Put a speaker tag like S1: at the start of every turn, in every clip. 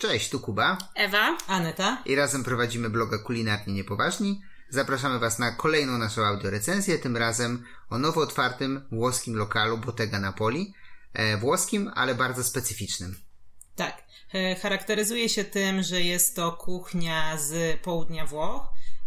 S1: Cześć, tu Kuba
S2: Ewa.
S3: Aneta.
S1: i razem prowadzimy bloga Kulinarnie Niepoważni. Zapraszamy Was na kolejną naszą audiorecenzję, tym razem o nowo otwartym włoskim lokalu Bottega Napoli. E, włoskim, ale bardzo specyficznym.
S3: Tak. E, Charakteryzuje się tym, że jest to kuchnia z południa Włoch.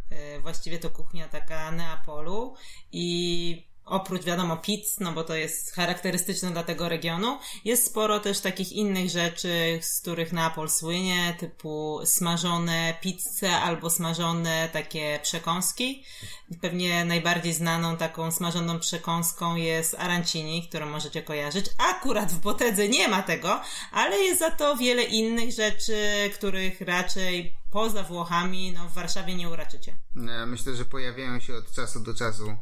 S3: E, Właściwie to kuchnia taka Neapolu i oprócz wiadomo pizz, no bo to jest charakterystyczne dla tego regionu, jest sporo też takich innych rzeczy, z których Neapol słynie, typu smażone pizze albo smażone takie przekąski. Pewnie najbardziej znaną taką smażoną przekąską jest arancini, którą możecie kojarzyć. Akurat w Botedze nie ma tego, ale jest za to wiele innych rzeczy, których raczej poza Włochami, no w Warszawie nie uraczycie.
S1: E, Myślę, że pojawiają się od czasu do czasu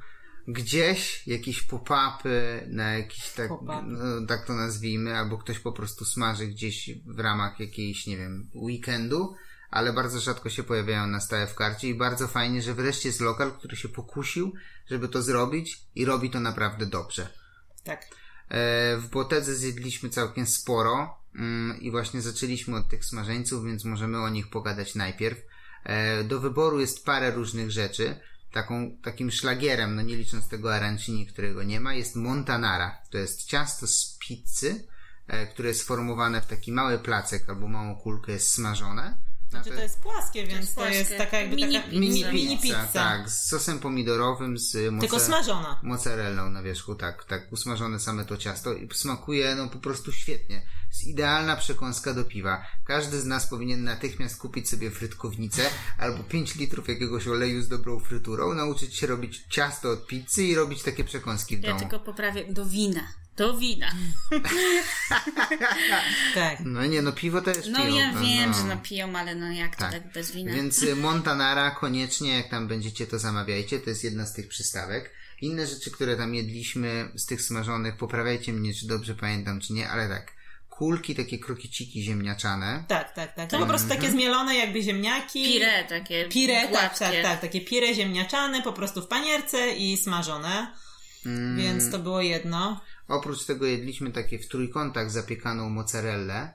S1: gdzieś jakieś pop-upy na jakiś tak, no, tak to nazwijmy, albo ktoś po prostu smaży gdzieś w ramach jakiejś, nie wiem, weekendu, ale bardzo rzadko się pojawiają na stałe w karcie i bardzo fajnie, że wreszcie jest lokal, który się pokusił, żeby to zrobić i robi to naprawdę dobrze.
S3: Tak.
S1: E, W Botedze zjedliśmy całkiem sporo mm, i właśnie zaczęliśmy od tych smażeńców, więc możemy o nich pogadać najpierw. E, Do wyboru jest parę różnych rzeczy. Taką, takim szlagierem, no nie licząc tego arancini, którego nie ma, jest montanara. To jest ciasto z pizzy, e, które jest formowane w taki mały placek albo małą kulkę, jest smażone.
S3: Znaczy to jest płaskie, więc to
S2: płaskie.
S3: jest taka jakby
S2: Mini
S3: taka
S2: pizza.
S1: mini,
S3: mini
S1: pizza, tak, z sosem pomidorowym, z
S3: Tylko
S1: mozzarella-
S3: smażona.
S1: mozzarellą na wierzchu, tak, tak, usmażone same to ciasto i smakuje no po prostu świetnie. Jest idealna przekąska do piwa. Każdy z nas powinien natychmiast kupić sobie frytkownicę albo 5 litrów jakiegoś oleju z dobrą fryturą, nauczyć się robić ciasto od pizzy i robić takie przekąski w
S2: Ja
S1: domu.
S2: tylko poprawię do wina. Do wina.
S3: Tak.
S1: No nie, no piwo też
S2: No
S1: piją.
S2: ja wiem,
S1: no.
S2: że no piją, ale no jak to
S1: Tak.
S2: tak bez wina?
S1: Więc y, Montanara koniecznie, jak tam będziecie, to zamawiajcie. To jest jedna z tych przystawek. Inne rzeczy, które tam jedliśmy z tych smażonych, poprawiajcie mnie, czy dobrze pamiętam, czy nie, ale tak. Kulki, takie krokieciki ziemniaczane.
S3: Tak, tak, tak. To po prostu takie zmielone jakby ziemniaki.
S2: Pire takie
S3: Pire, tak, tak, tak. Takie pire ziemniaczane, po prostu w panierce i smażone.
S1: Mm.
S3: Więc to było jedno.
S1: Oprócz tego jedliśmy takie w trójkątach zapiekaną mozzarellę.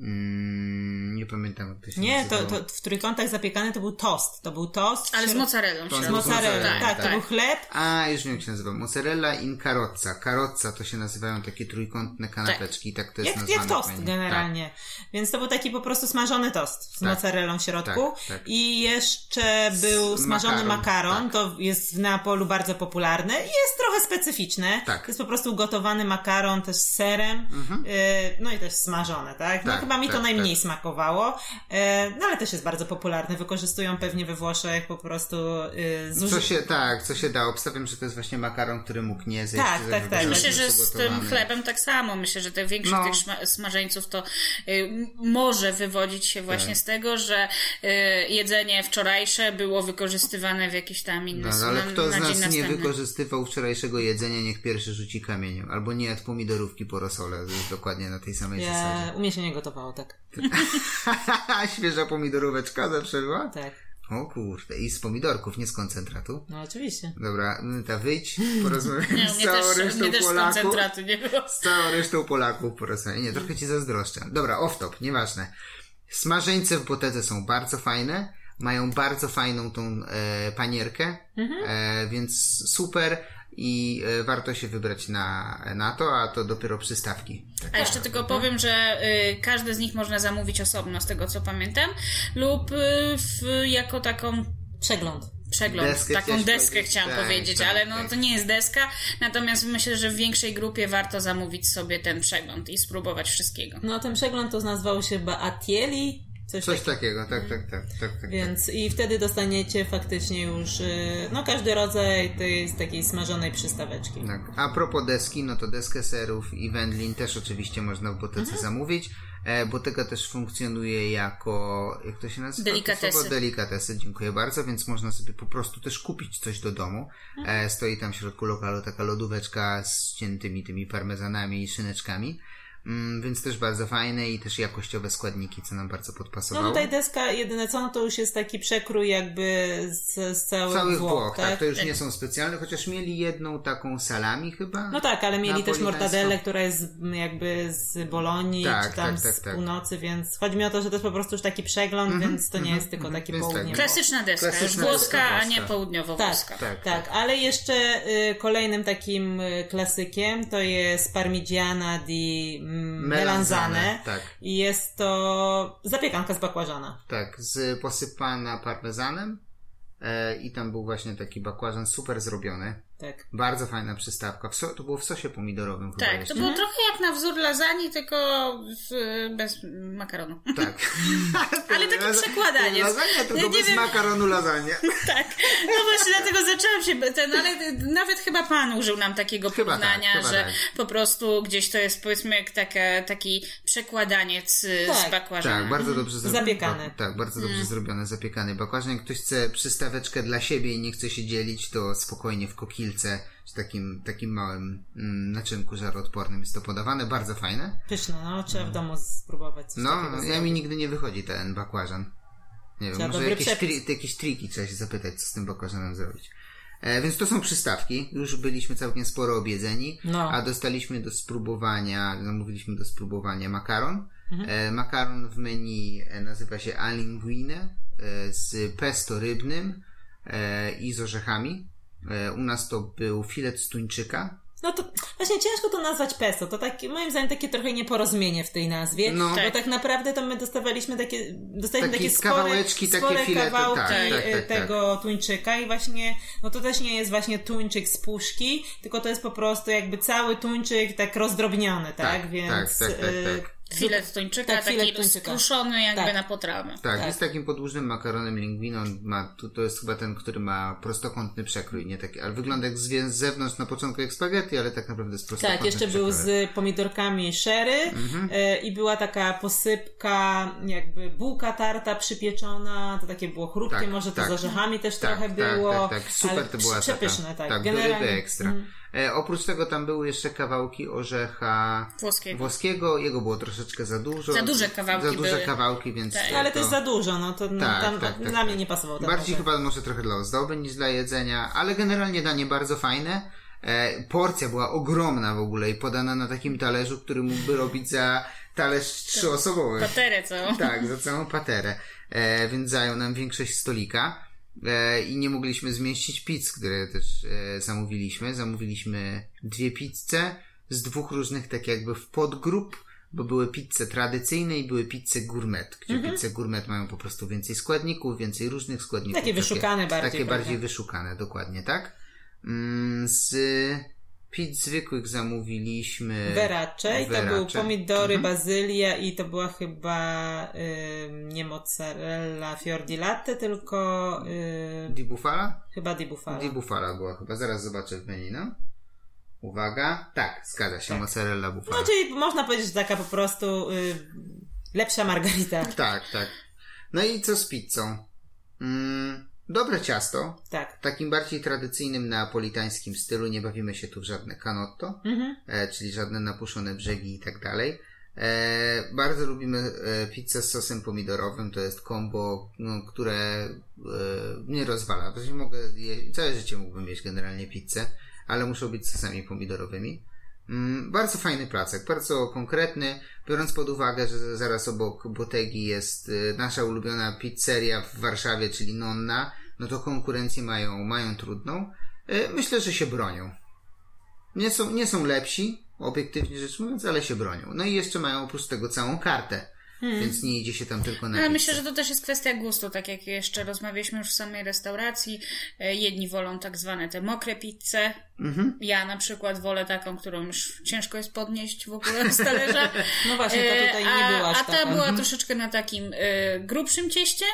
S1: Mm, nie pamiętam, jak to się
S3: Nie, to, to w trójkątach zapiekany to był tost. To był tost.
S2: Ale z mozzarellą.
S1: To z
S3: mozzarellą,
S1: mozzarellą,
S3: tak, to
S1: tak.
S3: był chleb.
S1: A, już wiem jak się nazywa. Mozzarella in carrozza. Carrozza to się nazywają takie trójkątne kanapeczki, tak, to jest
S3: Jak,
S1: nazwane
S3: jak tost
S1: fajnie.
S3: generalnie. Więc to był taki po prostu smażony tost z
S1: Tak.
S3: mozzarellą w środku.
S1: Tak, tak.
S3: I jeszcze był
S1: Z
S3: smażony
S1: makaron,
S3: makaron.
S1: tak.
S3: To jest w Neapolu bardzo popularne i jest trochę specyficzne.
S1: Tak.
S3: To jest po prostu gotowany makaron też z serem. Y, no i też smażone, tak? No
S1: Tak,
S3: chyba mi to
S1: tak,
S3: najmniej
S1: tak.
S3: smakowało. Y, no ale też jest bardzo popularne. Wykorzystują pewnie we Włoszech po prostu y, zuży...
S1: Co się, tak, co się da. Obstawiam, że to jest właśnie makaron, który mógł nie zejść.
S3: Tak, tak, tak.
S2: Myślę, że z tym chlebem tak samo. Myślę, że te większość
S1: No.
S2: tych szma- smażeńców to y, może wywodzić się właśnie
S1: Tak.
S2: z tego, że y, jedzenie wczorajsze było wykorzystywane w jakiś tam inny
S1: No,
S2: sposób.
S1: ale
S2: na-
S1: kto
S2: na
S1: z
S2: dzień
S1: nas nie
S2: następny.
S1: wykorzystywał wczorajszego jedzenia, niech pierwszy rzuci kamieniem. Albo nie jadł pomidorówki po rosole. Dokładnie na tej samej
S3: Ja,
S1: zasadzie.
S3: u mnie się nie gotowało, tak.
S1: Świeża pomidoróweczka zawsze była?
S3: Tak.
S1: O kurde, i z pomidorków, nie z koncentratu.
S3: No oczywiście.
S1: Dobra, ta wyjdź, porozmawiamy
S2: Nie,
S1: z całą
S2: też,
S1: resztą
S2: też z
S1: Polaków.
S2: koncentratu nie było.
S1: Z całą resztą Polaków porozmawiamy. Nie, trochę ci zazdroszczę. Dobra, off-top, nieważne. Smażeńce w Botedze są bardzo fajne. Mają bardzo fajną tą e, panierkę, e, więc super i e, warto się wybrać na, na to, a to dopiero przystawki.
S2: A jeszcze tylko powiem, że y, każdy z nich można zamówić osobno, z tego co pamiętam, lub y, w, jako taką
S3: Przegląd.
S2: przegląd,
S1: Deskę
S2: taką deskę chciałam
S1: Tak,
S2: powiedzieć,
S1: tak,
S2: ale no
S1: tak.
S2: to nie jest deska, natomiast myślę, że w większej grupie warto zamówić sobie ten przegląd i spróbować wszystkiego.
S3: No ten przegląd to nazywał się Baatieli, coś,
S1: Coś
S3: takiego.
S1: takiego, tak, tak, tak, tak, tak.
S3: Więc i wtedy dostaniecie faktycznie już y, no każdy rodzaj tej z takiej smażonej przystaweczki.
S1: Tak. A propos deski, no to deskę serów i wędlin też oczywiście można w Botece
S2: Mhm.
S1: zamówić. E, Boteka też funkcjonuje jako, jak to się nazywa?
S2: Delikatesy.
S1: Delikatesy, dziękuję bardzo, więc można sobie po prostu też kupić coś do domu.
S2: Mhm.
S1: E, stoi tam w środku lokalu taka lodóweczka z ciętymi tymi parmezanami i szyneczkami. Mm, więc też bardzo fajne i też jakościowe składniki, co nam bardzo podpasowało.
S3: No tutaj deska, jedyne co, no to już jest taki przekrój jakby z, z całych,
S1: Całych
S3: Włoch,
S1: Włoch, tak?
S3: tak?
S1: To już nie są specjalne, chociaż mieli jedną taką salami chyba.
S3: No tak, ale mieli też mortadellę, która jest jakby z Bolonii,
S1: Tak,
S3: czy tam
S1: tak, tak,
S3: z
S1: tak.
S3: północy, więc chodzi mi o to, że to jest po prostu już taki przegląd, więc to nie jest tylko taki
S1: Więc tak.
S3: południe.
S2: Klasyczna deska, już
S1: Klasyczna
S2: włoska,
S1: deska
S2: a nie
S1: włoska.
S2: południowo-włoska.
S3: Tak,
S1: Tak,
S3: tak,
S1: tak.
S3: ale jeszcze y, kolejnym takim y, klasykiem to jest Parmigiana di mm,
S1: Melanzane,
S3: Melanzane
S1: tak.
S3: i jest to zapiekanka z bakłażana.
S1: Tak, z posypana parmezanem e, i tam był właśnie taki bakłażan super zrobiony.
S3: Tak.
S1: Bardzo fajna przystawka. W so, to było w sosie pomidorowym chyba
S2: Tak, to było trochę jak na wzór lasagne, tylko z, bez makaronu.
S1: Tak.
S2: Ale takie przekładanie.
S1: Lasagna, tylko
S2: Nie
S1: bez
S2: wiem.
S1: makaronu lasagne.
S2: Tak, no właśnie dlatego zaczęłam się, ten, ale nawet chyba pan użył nam takiego
S1: Chyba tak,
S2: porównania,
S1: chyba
S2: że
S1: tak.
S2: po prostu gdzieś to jest powiedzmy jak taka, taki przekładaniec z
S3: Tak,
S2: bakłażana.
S1: Tak, bardzo dobrze zrobione.
S3: Zapiekany.
S1: Tak, bardzo
S2: Mm.
S1: dobrze zrobione, zapiekany bakłażan. Jak ktoś chce przystaweczkę dla siebie i nie chce się dzielić, to spokojnie w kokilce, czy takim, takim małym mm, naczynku żaroodpornym jest to podawane. Bardzo fajne.
S3: Pyszne, no trzeba w domu spróbować coś
S1: No, ja
S3: zrobić.
S1: mi nigdy nie wychodzi ten bakłażan. Nie wiem,
S3: Trzeba
S1: może
S3: dobry
S1: jakieś, tri, jakieś triki trzeba się zapytać, co z tym bakłażanem zrobić. E, więc to są przystawki. Już byliśmy całkiem sporo obiedzeni,
S3: No.
S1: a dostaliśmy do spróbowania, zamówiliśmy do spróbowania makaron.
S3: Mhm.
S1: E, makaron w menu e, nazywa się alinguine e, z pesto rybnym e, i z orzechami. E, u nas to był filet z tuńczyka.
S3: No to właśnie ciężko to nazwać pesto. To takie, moim zdaniem takie trochę nieporozumienie w tej nazwie.
S1: No.
S3: Bo
S2: Tak.
S3: tak naprawdę to my dostawaliśmy takie, dostaliśmy
S1: Takie
S3: takie spore,
S1: kawałeczki, takie
S3: spore
S1: filety,
S3: kawałki
S1: tak, tak, tak, tak.
S3: tego tuńczyka i właśnie, no to też nie jest właśnie tuńczyk z puszki, tylko to jest po prostu jakby cały tuńczyk tak rozdrobniony, tak?
S1: Tak,
S3: Więc
S1: tak, tak, tak,
S3: e,
S1: tak.
S2: Filet tuńczyka,
S3: Tak, filet
S2: taki
S3: tuńczyka.
S2: skruszony jakby
S3: Tak.
S2: na potrawę.
S1: Tak,
S3: Tak.
S1: jest takim podłużnym makaronem linguiną. Ma, to, to jest chyba ten, który ma prostokątny przekrój, nie taki, ale wygląda jak z, z zewnątrz na początku jak spaghetti, ale tak naprawdę jest prostokątny
S3: Tak, jeszcze był
S1: przekrój.
S3: z pomidorkami sherry
S1: Mhm.
S3: e, i była taka posypka, jakby bułka tarta przypieczona, to takie było chrupkie,
S1: Tak,
S3: może to
S1: tak.
S3: z orzechami też
S1: Tak,
S3: trochę
S1: tak,
S3: było.
S1: tak, tak. Super
S3: ale
S1: to była taka.
S3: Przepyszne, tak.
S1: Tak, do
S3: Generalnie,
S1: ryby ekstra.
S3: mm,
S1: E, oprócz tego tam były jeszcze kawałki orzecha
S2: Włoskiego.
S1: włoskiego. Jego było troszeczkę za dużo.
S2: Za duże kawałki
S1: Za duże
S2: były.
S1: kawałki, więc
S2: Tak.
S3: Ale też za dużo, no to
S1: Tak,
S3: tam
S1: tak, tak,
S3: dla mnie
S1: tak.
S3: nie pasował ten
S1: Bardziej
S3: orzech.
S1: chyba może trochę dla ozdoby niż dla jedzenia, ale generalnie danie bardzo fajne. E, porcja była ogromna w ogóle i podana na takim talerzu, który mógłby robić za talerz trzyosobowy.
S2: Paterę całą.
S1: Tak, za całą paterę. E, więc zajął nam większość stolika. E, I nie mogliśmy zmieścić pizz, które też e, zamówiliśmy. Zamówiliśmy dwie pizze z dwóch różnych, tak jakby w podgrup, bo były pizze tradycyjne i były pizze gourmet, gdzie
S3: Mhm.
S1: pizze gourmet mają po prostu więcej składników, więcej różnych składników.
S3: Takie wyszukane bardziej,
S1: Takie
S3: prawda?
S1: bardziej wyszukane, dokładnie, tak? Mm, z pizz zwykłych zamówiliśmy...
S3: Verace i to był
S1: Verace.
S3: pomidory,
S1: Mhm.
S3: bazylia i to była chyba ym, nie mozzarella fior di latte, tylko ym,
S1: Di bufala?
S3: chyba di bufala.
S1: Di bufala była chyba, zaraz zobaczę w menu, no. Uwaga, tak, zgadza się, mozzarella bufala.
S3: No czyli można powiedzieć, że taka po prostu y, lepsza margarita.
S1: Tak, tak. No i co z pizzą? Mm, dobre ciasto,
S3: Tak.
S1: w takim bardziej tradycyjnym neapolitańskim stylu, nie bawimy się tu w żadne canotto,
S3: Mhm.
S1: e, czyli żadne napuszone brzegi i tak dalej. E, bardzo lubimy e, pizzę z sosem pomidorowym, to jest kombo, no, które e, mnie rozwala. Mogę je, całe życie mógłbym jeść generalnie pizzę, ale muszą być sosami pomidorowymi. Mm, bardzo fajny placek, bardzo konkretny, biorąc pod uwagę, że zaraz obok Botegi jest e, nasza ulubiona pizzeria w Warszawie, czyli Nonna, no to konkurencję mają, mają trudną. E, myślę, że się bronią. Nie są, nie są lepsi, obiektywnie rzecz mówiąc, ale się bronią. No i jeszcze mają oprócz tego całą kartę, więc nie idzie się tam tylko na
S2: Ale
S1: pizzę.
S2: myślę, że to też jest kwestia gustu, tak jak jeszcze rozmawialiśmy już w samej restauracji. E, Jedni wolą tak zwane te mokre pizze.
S1: Mhm.
S2: Ja na przykład wolę taką, którą już ciężko jest podnieść w ogóle z talerza.
S3: No właśnie, to tutaj
S2: E,
S3: nie była aż
S2: A ta
S3: taka.
S2: była troszeczkę na takim e, grubszym cieście.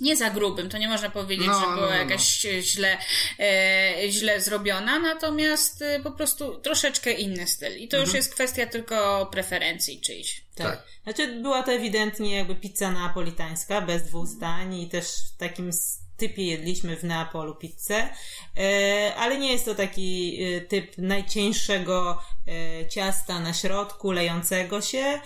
S2: Nie za grubym, to nie można powiedzieć,
S1: No,
S2: że
S1: no,
S2: była
S1: no, no.
S2: jakaś e, źle, e, źle zrobiona, natomiast e, po prostu troszeczkę inny styl. I to już
S1: Mhm.
S2: jest kwestia tylko preferencji czyjś.
S3: Tak.
S1: Tak.
S3: Znaczy była to ewidentnie jakby pizza neapolitańska, bez dwóch zdań i też w takim typie jedliśmy w Neapolu pizzę, e, ale nie jest to taki e, typ najcieńszego e, ciasta na środku, lejącego się,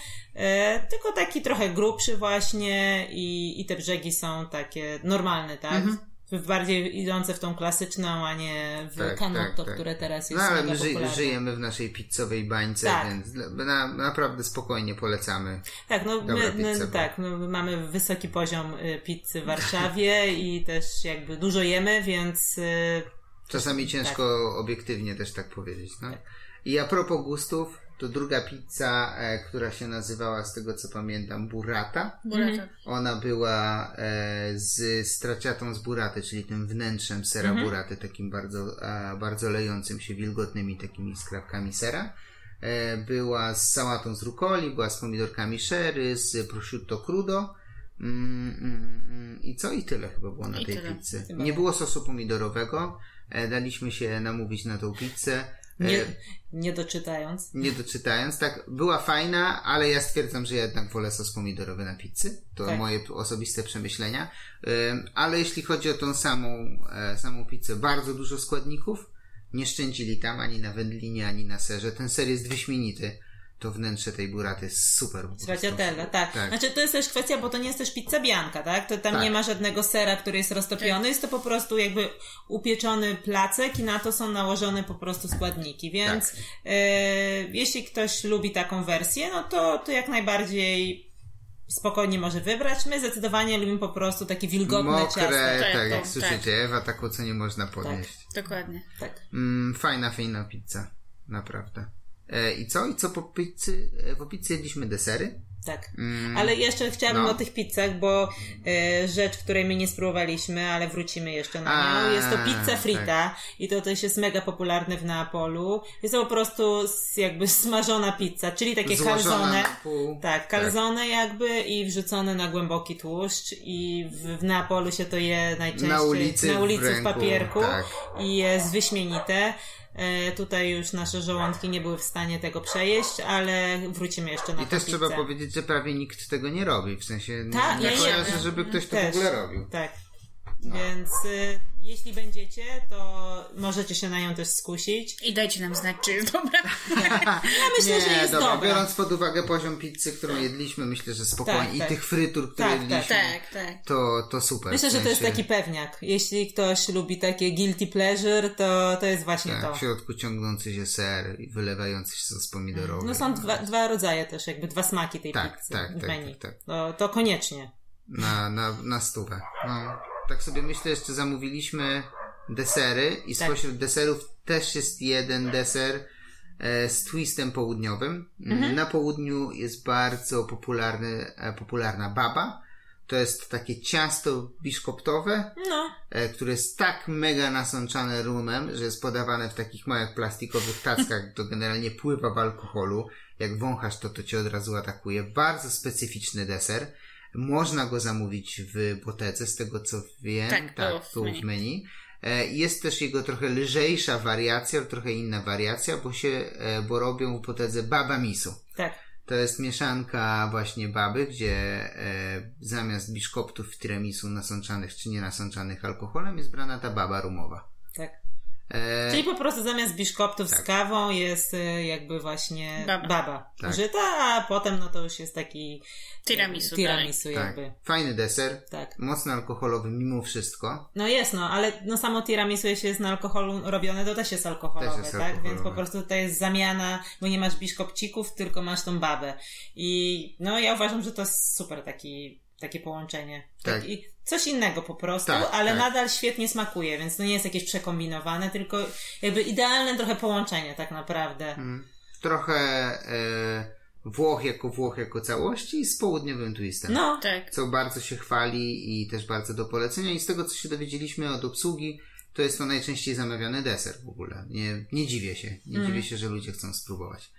S3: tylko taki trochę grubszy właśnie i, i te brzegi są takie normalne, tak? Mhm bardziej idące w tą klasyczną, a nie w tak, kanotto, tak, tak. które teraz jest No ale my ży
S1: żyjemy w naszej pizzowej bańce, tak. więc na, naprawdę spokojnie polecamy.
S3: Tak, no my, my tak, no, my mamy wysoki poziom y, pizzy w Warszawie i też jakby dużo jemy, więc... Y,
S1: Czasami ciężko tak. obiektywnie też tak powiedzieć. No? Tak. I a propos gustów, to druga pizza, e, która się nazywała, z tego co pamiętam, burrata.
S2: Burrata. Mhm.
S1: Ona była e, z straciatą z buraty, czyli tym wnętrzem sera mhm. buraty, takim bardzo, e, bardzo lejącym się wilgotnymi takimi skrawkami sera. E, była z sałatą z rukoli, była z pomidorkami sherry, z prosciutto crudo. Mm, mm, mm, I co? I tyle chyba było na I tej tyle. pizzy. Nie było sosu pomidorowego. E, daliśmy się namówić na tą pizzę.
S3: Nie, nie doczytając.
S1: Nie doczytając, tak. Była fajna, ale ja stwierdzam, że ja jednak wolę sos pomidorowy na pizzy. To tak. moje osobiste przemyślenia. Ale jeśli chodzi o tą samą, e, samą pizzę, bardzo dużo składników. Nie szczędzili tam ani na wędlinie, ani na serze. Ten ser jest wyśmienity to wnętrze tej buraty jest super.
S3: Stracciatella, tak. tak. Znaczy to jest też kwestia, bo to nie jest też pizza bianca, tak? To tam tak. nie ma żadnego sera, który jest roztopiony, tak. jest to po prostu jakby upieczony placek i na to są nałożone po prostu składniki, więc tak. e, jeśli ktoś lubi taką wersję, no to, to jak najbardziej spokojnie może wybrać. My zdecydowanie lubimy po prostu takie wilgotne
S1: Mokre,
S3: ciasto.
S1: Tak, tak, jak słyszycie, Ewa taką, co nie można podnieść.
S2: Tak, dokładnie. Tak.
S1: Mm, fajna, fajna pizza. Naprawdę. E, I co? I co po pizzy? E, po pizzy jedliśmy desery.
S3: Tak. Mm, ale jeszcze chciałabym no. o tych pizzach, bo e, rzecz, której my nie spróbowaliśmy, ale wrócimy jeszcze na nią. A, jest to pizza frita tak. i to też jest mega popularne w Neapolu. Jest to po prostu jakby smażona pizza, czyli takie calzone. Tak, calzone tak. jakby i wrzucone na głęboki tłuszcz i w, w Neapolu się to je najczęściej
S1: na ulicy,
S3: na ulicy
S1: w,
S3: w papierku tak. i jest wyśmienite. E, tutaj już nasze żołądki nie były w stanie tego przejeść, ale wrócimy jeszcze na
S1: I też
S3: pizzę.
S1: trzeba powiedzieć, że prawie nikt tego nie robi. W sensie Ta, nie, nie kojarzę, żeby ktoś to też, w ogóle robił.
S3: Tak. No. Więc y, jeśli będziecie, to możecie się na nią też skusić.
S2: I dajcie nam znać, czy jest dobra.
S3: ja myślę, nie, że jest dobra. dobra.
S1: Biorąc pod uwagę poziom pizzy, którą jedliśmy, myślę, że spokojnie. Tak, I tak. tych frytur, które tak, jedliśmy,
S2: tak, tak.
S1: To, to super.
S3: Myślę, w sensie... że to jest taki pewniak. Jeśli ktoś lubi takie guilty pleasure, to, to jest właśnie
S1: tak,
S3: to.
S1: W środku ciągnący się ser i wylewający się sos pomidorowy.
S3: No są dwa, dwa rodzaje też, jakby dwa smaki tej tak, pizzy tak, w tak, menu. Tak, tak. To, to koniecznie.
S1: Na, na, na stówę. No tak sobie myślę, jeszcze zamówiliśmy desery i tak. spośród deserów też jest jeden deser e, z twistem południowym. Mhm. Na południu jest bardzo popularny, e, popularna baba. To jest takie ciasto biszkoptowe,
S3: no.
S1: e, które jest tak mega nasączane rumem, że jest podawane w takich małych plastikowych tackach, to generalnie pływa w alkoholu. Jak wąchasz to, to cię od razu atakuje. Bardzo specyficzny deser. Można go zamówić w Botece, z tego co wiem.
S2: Tak, tak
S1: tu w menu. E, jest też jego trochę lżejsza wariacja, trochę inna wariacja, bo się, e, bo robią w Botece baba misu.
S3: Tak.
S1: To jest mieszanka właśnie baby, gdzie e, zamiast biszkoptów w tiramisu nasączanych czy nie nasączanych alkoholem jest brana ta baba rumowa.
S3: Tak. E... Czyli po prostu zamiast biszkoptów tak. z kawą jest e, jakby właśnie baba, baba tak. użyta, a potem no to już jest taki
S2: tiramisu,
S3: tiramisu tak. jakby. Tak.
S1: Fajny deser, tak. mocno alkoholowy mimo wszystko.
S3: No jest no, ale no samo tiramisu jeśli jest na alkoholu robione, to też jest alkoholowe, też jest tak? Alkoholowe. Więc po prostu tutaj jest zamiana, bo nie masz biszkopcików, tylko masz tą babę. I no ja uważam, że to jest super taki takie połączenie. Tak. I coś innego po prostu, tak, ale tak. nadal świetnie smakuje, więc to nie jest jakieś przekombinowane, tylko jakby idealne trochę połączenie tak naprawdę. Hmm.
S1: Trochę e, Włoch jako Włoch jako całości z południowym twistem.
S3: No,
S2: tak.
S1: Co bardzo się chwali i też bardzo do polecenia i z tego co się dowiedzieliśmy od obsługi, to jest to najczęściej zamawiany deser w ogóle. Nie, nie dziwię się. Nie mm. dziwię się, że ludzie chcą spróbować.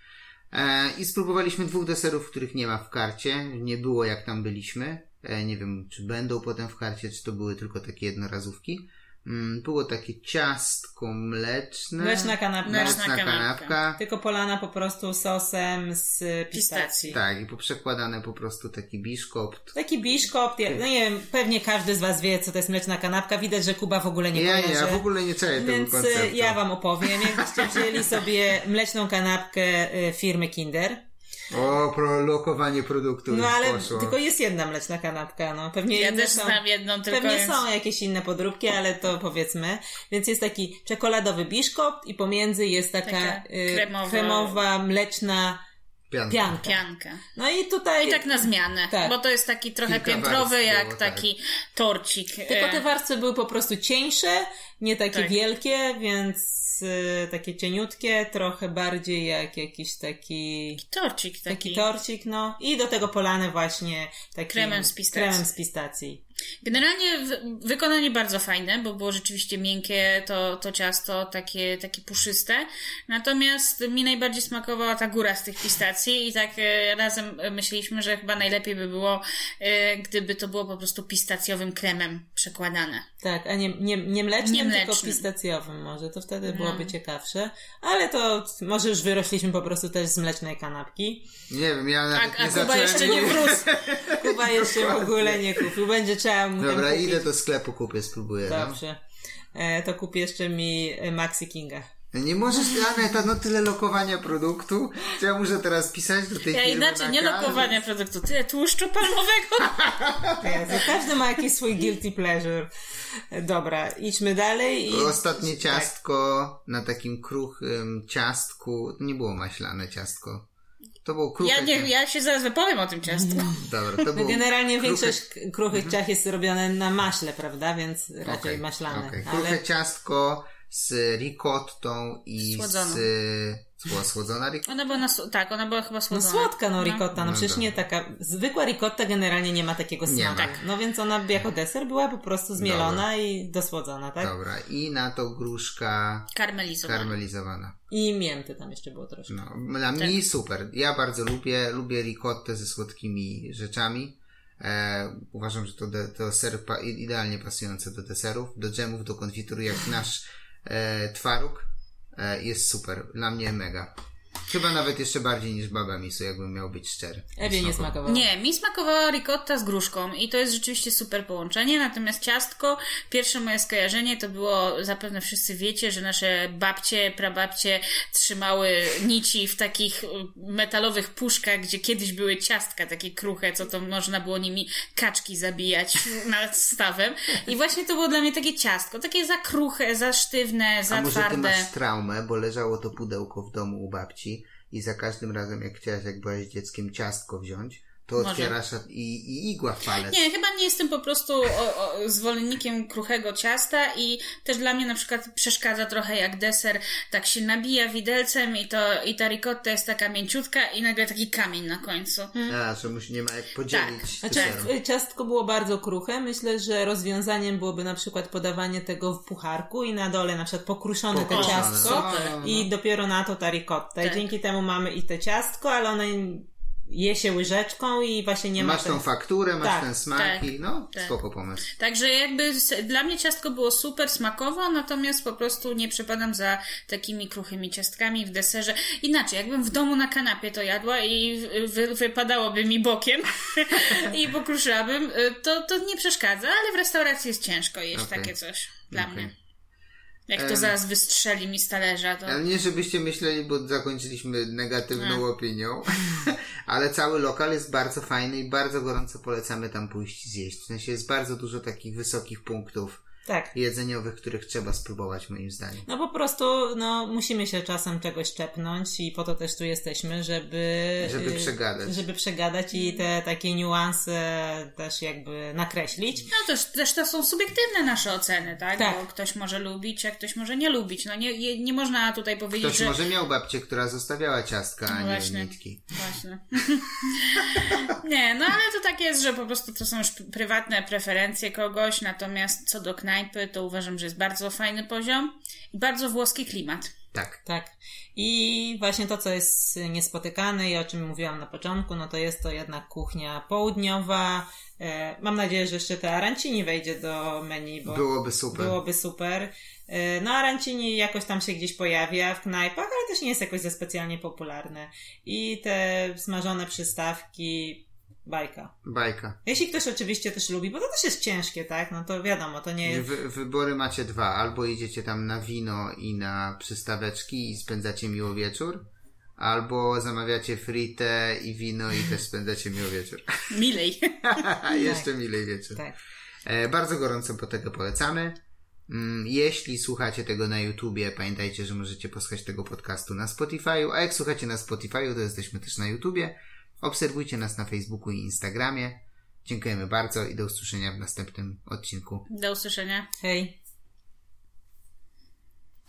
S1: E, I spróbowaliśmy dwóch deserów, których nie ma w karcie. Nie było jak tam byliśmy. E, nie wiem, czy będą potem w karcie, czy to były tylko takie jednorazówki. Mm, Było takie ciastko mleczne.
S3: Mleczna kanapka.
S2: Mleczna kanapka.
S1: kanapka.
S3: Tylko polana po prostu sosem z pistacji.
S1: Tak, i poprzekładane po prostu taki biszkopt.
S3: Taki biszkopt, ja- no nie wiem, pewnie każdy z Was wie, co to jest mleczna kanapka. Widać, że Kuba w ogóle nie
S1: Ja nie,
S3: kojarzy.
S1: ja w ogóle nie tego
S3: Więc
S1: konceptu.
S3: y, ja Wam opowiem. Jakbyście wzięli sobie mleczną kanapkę y, firmy Kinder.
S1: O, pro lokowanie produktu
S3: No ale
S1: poszło.
S3: tylko jest jedna mleczna kanapka, no. Pewnie
S2: Ja też
S3: są...
S2: znam jedną, tylko
S3: Pewnie
S2: więc...
S3: są jakieś inne podróbki, ale to powiedzmy. Więc jest taki czekoladowy biszkopt i pomiędzy jest taka,
S2: Taka
S3: y,
S2: kremowa-
S3: kremowa, mleczna
S1: Pianka.
S3: pianka.
S2: piankę.
S3: No i tutaj...
S2: I tak na zmianę,
S3: Tak.
S2: bo to jest taki trochę
S1: Kilka
S2: piętrowy,
S1: warstw
S2: jak
S1: było, tak.
S2: taki torcik.
S3: Tylko
S2: E,
S3: te warstwy były po prostu cieńsze, nie takie
S2: Tak.
S3: wielkie, więc y, takie cieniutkie, trochę bardziej jak jakiś taki...
S2: Torcik taki.
S3: Taki torcik, no. I do tego polane właśnie takim
S2: Kremem z pistacji.
S3: Kremem z pistacji.
S2: Generalnie wykonanie bardzo fajne, bo było rzeczywiście miękkie to, to ciasto, takie, takie puszyste. Natomiast mi najbardziej smakowała ta góra z tych pistacji i tak e, razem myśleliśmy, że chyba najlepiej by było, e, gdyby to było po prostu pistacjowym kremem przekładane.
S3: Tak, a nie, nie, nie mlecznym,
S2: Nie
S3: tylko
S2: mlecznym.
S3: pistacjowym może. To wtedy
S2: No.
S3: byłoby ciekawsze. Ale to może już wyrośliśmy po prostu też z mlecznej kanapki.
S1: Nie wiem, ja nawet
S2: Tak, a
S1: nie
S2: Kuba
S1: zacząłem...
S2: jeszcze nie wrósł.
S3: Kuba jeszcze w ogóle nie kupił. Będzie trzeba mu
S1: Dobra, idę do sklepu, kupię, spróbuję. No.
S3: Dobrze. E, to kup jeszcze mi e, Maxi Kinga.
S1: Nie możesz, Aneta, no tyle lokowania produktu. Czy ja muszę teraz pisać do tej
S2: Ja
S1: firmy
S2: inaczej,
S1: na
S2: nie
S1: każdy-
S2: lokowania produktu, tyle tłuszczu palmowego.
S3: Jezu, każdy ma jakiś swój guilty pleasure. Dobra, idźmy dalej. I...
S1: Ostatnie
S3: Tak.
S1: ciastko na takim kruchym ciastku. Nie było maślane ciastko. To było kruche
S2: Ja, nie, ja się zaraz wypowiem o tym ciastku.
S1: Dobra, to było
S3: generalnie
S1: kruche-
S3: większość kruchych ciast jest robiona na maśle, prawda? Więc raczej
S1: Okej,
S3: maślane. Ale
S1: Kruche ciastko z ricottą i
S2: Słodzoną.
S1: z... Była słodzona ricotta?
S2: Ona była na, tak, ona była chyba
S3: no
S2: słodzona.
S3: słodka no ricotta, no
S1: No
S3: przecież
S1: dobra.
S3: nie taka, zwykła ricotta generalnie nie ma takiego
S1: Nie
S3: smaku.
S1: ma.
S3: No więc ona jako deser była po prostu zmielona i dosłodzona, tak?
S1: Dobra, i na to gruszka
S2: Karmelizowana.
S1: karmelizowana.
S3: I mięty tam jeszcze było troszkę.
S1: No, dla
S2: Tak.
S1: mnie super. Ja bardzo lubię, lubię ricottę ze słodkimi rzeczami. E, uważam, że to, de, to ser pa, idealnie pasujące do deserów, do dżemów, do konfitury, jak nasz e, twaróg. E, jest super. Dla mnie mega. Chyba nawet jeszcze bardziej niż baba misu, jakbym miał być szczery.
S3: Ewie nie smakowało.
S2: Nie, mi smakowała ricotta z gruszką i to jest rzeczywiście super połączenie, natomiast ciastko, pierwsze moje skojarzenie to było, zapewne wszyscy wiecie, że nasze babcie, prababcie trzymały nici w takich y, metalowych puszkach, gdzie kiedyś były ciastka takie kruche, co to można było nimi kaczki zabijać nad stawem i właśnie to było dla mnie takie ciastko, takie za kruche, za sztywne, za
S1: A może ty
S2: twarde.
S1: masz traumę, bo leżało to pudełko w domu u babci i za każdym razem, jak chciałaś, jak byłaś dzieckiem, ciastko wziąć, to
S2: Może.
S1: otwierasz i, i igła w palec.
S2: Nie, chyba nie jestem po prostu o, o, zwolennikiem kruchego ciasta i też dla mnie na przykład przeszkadza trochę jak deser tak się nabija widelcem i to i ta ricotta jest taka mięciutka i nagle taki kamień na końcu.
S1: A, że musi, nie ma jak podzielić
S3: Znaczy,
S1: deseru.
S3: jak ciastko było bardzo kruche, myślę, że rozwiązaniem byłoby na przykład podawanie tego w pucharku i na dole na przykład pokruszone
S1: Pokruszone.
S3: ciastko
S1: No,
S3: i dopiero na to ta ricotta. I
S2: Tak.
S3: dzięki temu mamy i te ciastko, ale one je się łyżeczką i właśnie nie ma
S1: Masz
S3: ten-
S1: tą fakturę, masz
S3: Tak,
S1: ten smak
S2: tak,
S1: i no,
S2: tak.
S1: spoko pomysł.
S2: Także jakby dla mnie ciastko było super smakowo, natomiast po prostu nie przepadam za takimi kruchymi ciastkami w deserze. Inaczej, jakbym w domu na kanapie to jadła i wy, wypadałoby mi bokiem i pokruszyłabym, y, to, to nie przeszkadza, ale w restauracji jest ciężko jeść
S1: Okej.
S2: takie coś dla
S1: Okej.
S2: mnie. Jak to zaraz wystrzeli mi z talerza, to...
S1: Ale nie żebyście myśleli, bo zakończyliśmy negatywną opinią, ale cały lokal jest bardzo fajny i bardzo gorąco polecamy tam pójść i zjeść. W sensie jest bardzo dużo takich wysokich punktów
S3: Tak.
S1: jedzeniowych, których trzeba spróbować moim zdaniem.
S3: No po prostu, no, musimy się czasem czegoś czepnąć i po to też tu jesteśmy, żeby...
S1: Żeby
S3: y,
S1: przegadać.
S3: Żeby przegadać i te takie niuanse też jakby nakreślić.
S2: No to też to są subiektywne nasze oceny, tak?
S3: Tak.
S2: Bo ktoś może lubić, a ktoś może nie lubić. No nie, nie, nie można tutaj powiedzieć,
S1: Ktoś
S2: że...
S1: może miał babcię, która zostawiała ciastka, a
S2: No
S1: nie
S2: właśnie.
S1: nitki.
S2: Właśnie. nie, no ale to tak jest, że po prostu to są już prywatne preferencje kogoś, natomiast co do knajpy, to uważam, że jest bardzo fajny poziom i bardzo włoski klimat.
S1: Tak.
S3: Tak. I właśnie to, co jest niespotykane i o czym mówiłam na początku, no to jest to jednak kuchnia południowa. E, mam nadzieję, że jeszcze te arancini wejdzie do menu, bo
S1: Byłoby super.
S3: byłoby super. E, no arancini jakoś tam się gdzieś pojawia w knajpach, ale też nie jest jakoś za specjalnie popularne. I te smażone przystawki, bajka.
S1: Bajka.
S3: Jeśli ktoś oczywiście też lubi, bo to też jest ciężkie, tak? No to wiadomo, to nie jest...
S1: Wy, wybory macie dwa. Albo idziecie tam na wino i na przystaweczki i spędzacie miło wieczór, albo zamawiacie fritę i wino i też spędzacie miło wieczór.
S2: Milej.
S1: Jeszcze milej wieczór.
S3: Tak.
S1: E, bardzo gorąco po tego polecamy. Mm, Jeśli słuchacie tego na YouTubie, pamiętajcie, że możecie posłuchać tego podcastu na Spotify'u, a jak słuchacie na Spotify'u, to jesteśmy też na YouTubie. Obserwujcie nas na Facebooku i Instagramie. Dziękujemy bardzo i do usłyszenia w następnym odcinku.
S2: Do usłyszenia.
S3: Hej.